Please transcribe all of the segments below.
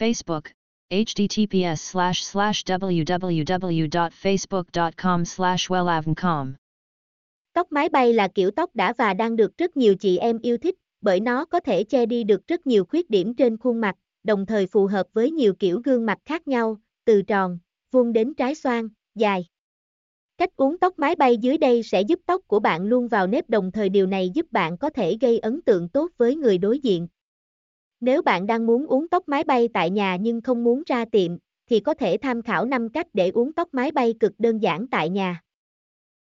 Facebook, https slash slash www.facebook.com slash wellavncom. Tóc mái bay là kiểu tóc đã và đang được rất nhiều chị em yêu thích, bởi nó có thể che đi được rất nhiều khuyết điểm trên khuôn mặt, đồng thời phù hợp với nhiều kiểu gương mặt khác nhau, từ tròn, vuông đến trái xoan, dài. Cách uống tóc mái bay dưới đây sẽ giúp tóc của bạn luôn vào nếp đồng thời điều này giúp bạn có thể gây ấn tượng tốt với người đối diện. Nếu bạn đang muốn uống tóc mái bay tại nhà nhưng không muốn ra tiệm, thì có thể tham khảo 5 cách để uống tóc mái bay cực đơn giản tại nhà.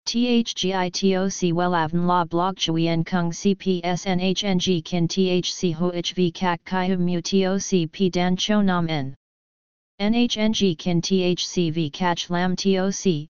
THGITOC WELAVN La Blog Chuyen Kung CPSNHNG Kin THC HOHV Kak Kai Mu TOC P Dan Cho Nam N NHNG Kin THCV Catch Lam TOC